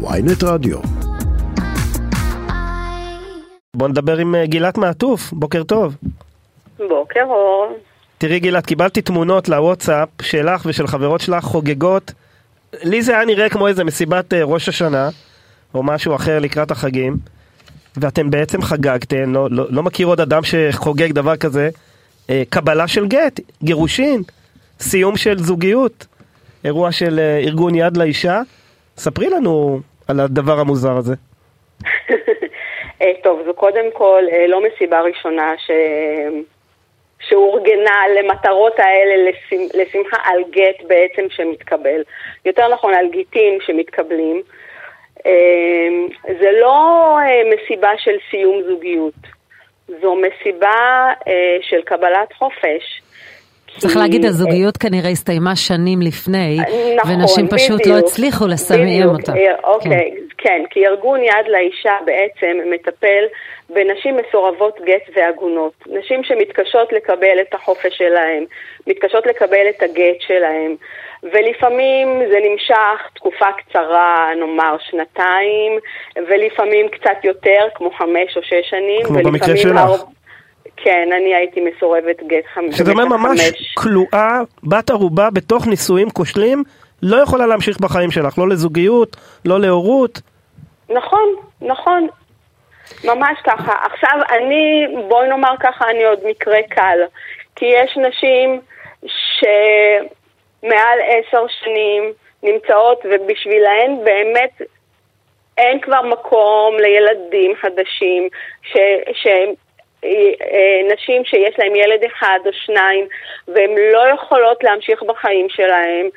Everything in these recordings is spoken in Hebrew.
ויינט רדיו. בוא נדבר עם אה, גילת מעטוף, בוקר טוב. בוקר אור. תראי גילת, קיבלתי תמונות לוואטסאפ שלך ושל חברות שלך חוגגות. לי זה היה נראה כמו איזה מסיבת אה, ראש השנה, או משהו אחר לקראת החגים, ואתם בעצם חגגתם, לא, לא, לא מכיר עוד אדם שחוגג דבר כזה, אה, קבלה של גט, גירושין, סיום של זוגיות, אירוע של ארגון יד לאישה. ספרי לנו על הדבר המוזר הזה. אה, טוב, זו קודם כל אה, לא מסיבה ראשונה ש... שאורגנה למטרות האלה לשמ... לשמחה על גט בעצם שמתקבל. יותר נכון על גיטים שמתקבלים. אה, זה לא מסיבה של סיום זוגיות, זו מסיבה של קבלת חופש. צריך להגיד, הזוגיות כנראה הסתיימה שנים לפני, נכון, ונשים פשוט בדיוק, לא הצליחו לסיים אותה. אה, אוקיי, כן, כי ארגון יד לאישה בעצם מטפל בנשים מסורבות גט ועגונות. נשים שמתקשות לקבל את החופש שלהן, מתקשות לקבל את הגט שלהן, ולפעמים זה נמשך תקופה קצרה, נאמר שנתיים, ולפעמים קצת יותר, כמו חמש או שש שנים. כמו במקרה ולפעמים שלך. הר- כן, אני הייתי מסורבת גט חמש. שזה אומר ממש כלואה, בת ערובה בתוך נישואים כושלים, לא יכולה להמשיך בחיים שלך, לא לזוגיות, לא להורות. נכון, נכון. ממש ככה. עכשיו אני, בואי נאמר ככה, אני עוד מקרה קל. כי יש נשים שמעל עשר שנים נמצאות ובשבילהן באמת אין כבר מקום לילדים חדשים, ש... ש... אה, אה, נשים שיש להן ילד אחד או שניים והן לא יכולות להמשיך בחיים שלהם.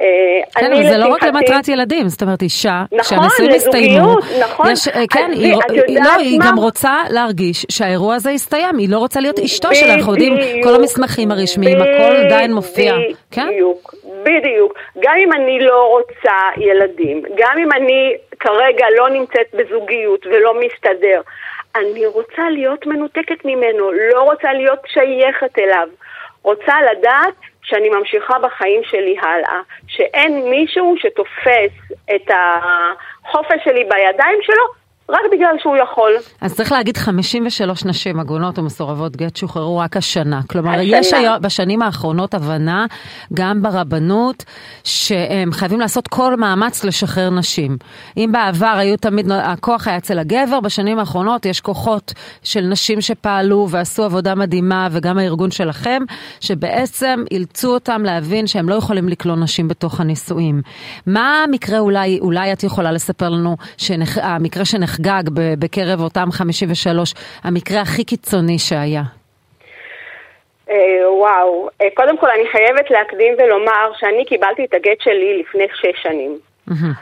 אה, כן, אבל זה לא רק למטרת ילדים, זאת אומרת אישה, נכון, כשהנישואים הסתיימו, לזוגיות, נכון. אה, כן, אז היא, לא? גם רוצה להרגיש שהאירוע הזה הסתיים, היא לא רוצה להיות אשתו שלה, אנחנו יודעים, כל המסמכים הרשמיים, הכל עדיין מופיע, כן? בדיוק, בדיוק. גם אם אני לא רוצה ילדים, גם אם אני כרגע לא נמצאת בזוגיות ולא מסתדר, אני רוצה להיות מנותקת ממנו, לא רוצה להיות שייכת אליו. רוצה לדעת שאני ממשיכה בחיים שלי הלאה, שאין מישהו שתופס את החופש שלי בידיים שלו רק בגלל שהוא יכול. אז צריך להגיד 53 נשים עגונות ומסורבות גט שוחררו רק השנה. כלומר, השנה. יש היום בשנים האחרונות הבנה, גם ברבנות, שהם חייבים לעשות כל מאמץ לשחרר נשים. אם בעבר היו תמיד, הכוח היה אצל הגבר, בשנים האחרונות יש כוחות של נשים שפעלו ועשו עבודה מדהימה, וגם הארגון שלכם, שבעצם אילצו אותם להבין שהם לא יכולים לקלוא נשים בתוך הנישואים. מה המקרה אולי, אולי את יכולה לספר לנו, שנח, המקרה שנחגג ב- בקרב אותם 53, המקרה הכי קיצוני שהיה? אה, וואו, אה, קודם כל אני חייבת להקדים ולומר שאני קיבלתי את הגט שלי לפני שש שנים.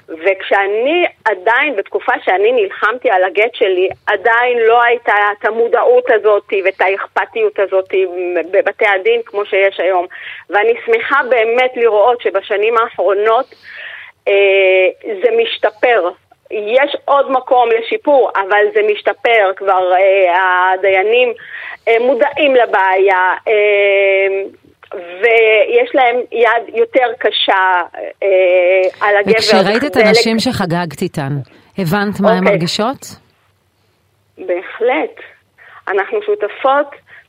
וכשאני עדיין, בתקופה שאני נלחמתי על הגט שלי, עדיין לא הייתה את המודעות הזאת ואת האכפתיות הזאת בבתי הדין כמו שיש היום. ואני שמחה באמת לראות שבשנים האחרונות אה, זה משתפר. יש עוד מקום לשיפור, אבל זה משתפר, כבר אה, הדיינים אה, מודעים לבעיה, אה, ויש להם יד יותר קשה אה, על הגבר. וכשראית את הנשים לק- שחגגת איתן, הבנת מה הן אוקיי. מרגישות? בהחלט. אנחנו שותפות,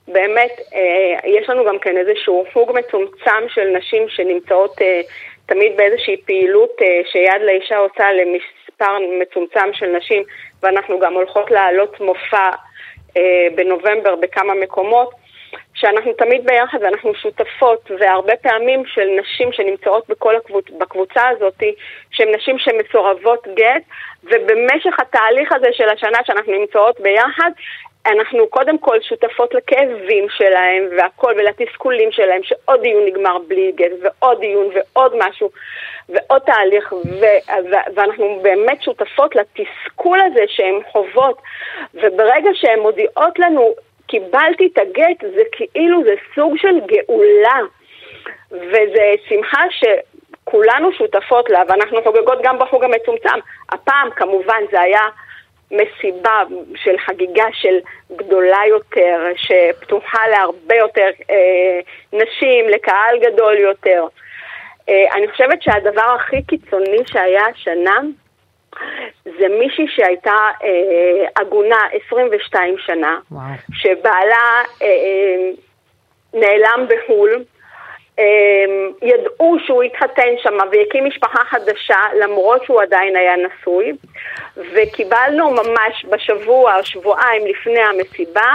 באמת, אה, יש לנו גם כן איזשהו חוג מצומצם של נשים שנמצאות אה, תמיד באיזושהי פעילות אה, שיד לאישה עושה למספר מצומצם של נשים, ואנחנו גם הולכות להעלות מופע אה, בנובמבר בכמה מקומות. שאנחנו תמיד ביחד ואנחנו שותפות, והרבה פעמים של נשים שנמצאות בכל הקבוצ... בקבוצה הזאת, שהן נשים שמסורבות גט, ובמשך התהליך הזה של השנה שאנחנו נמצאות ביחד, אנחנו קודם כל שותפות לכאבים שלהם והכל, ולתסכולים שלהם, שעוד דיון נגמר בלי גט, ועוד דיון ועוד משהו, ועוד תהליך, ו- ו- ואנחנו באמת שותפות לתסכול הזה שהן חוות, וברגע שהן מודיעות לנו, קיבלתי את הגט, זה כאילו זה סוג של גאולה, וזה שמחה ש... כולנו שותפות לה, ואנחנו חוגגות גם בחוג המצומצם. הפעם כמובן זה היה מסיבה של חגיגה של גדולה יותר, שפתוחה להרבה יותר אה, נשים, לקהל גדול יותר. אה, אני חושבת שהדבר הכי קיצוני שהיה השנה, זה מישהי שהייתה אה, עגונה 22 שנה, וואו. שבעלה אה, אה, נעלם בחו"ל. אה, ידעו שהוא התחתן שם והקים משפחה חדשה למרות שהוא עדיין היה נשוי וקיבלנו ממש בשבוע או שבועיים לפני המסיבה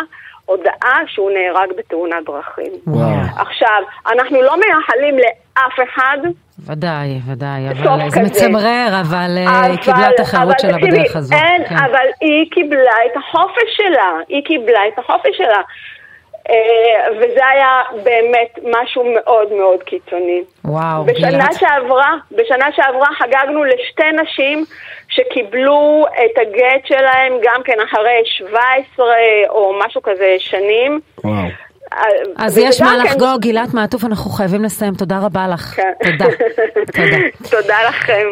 הודעה שהוא נהרג בתאונת דרכים. וואו. עכשיו, אנחנו לא מייחלים לאף אחד ודאי, ודאי, אבל זה כזה. מצמרר, אבל אה, היא קיבלה את החירות שלה תקשיבי, בדרך הזו. אין, כן. אבל היא קיבלה את החופש שלה, היא קיבלה את החופש שלה. אה, וזה היה באמת משהו מאוד מאוד קיצוני. וואו, בשנה גילת. שעברה, בשנה שעברה חגגנו לשתי נשים שקיבלו את הגט שלהם גם כן אחרי 17 או משהו כזה שנים. וואו. אז יש מה כן- לחגוג, גילת מעטוף, אנחנו חייבים לסיים. תודה רבה לך. כן. תודה. תודה. תודה לכם.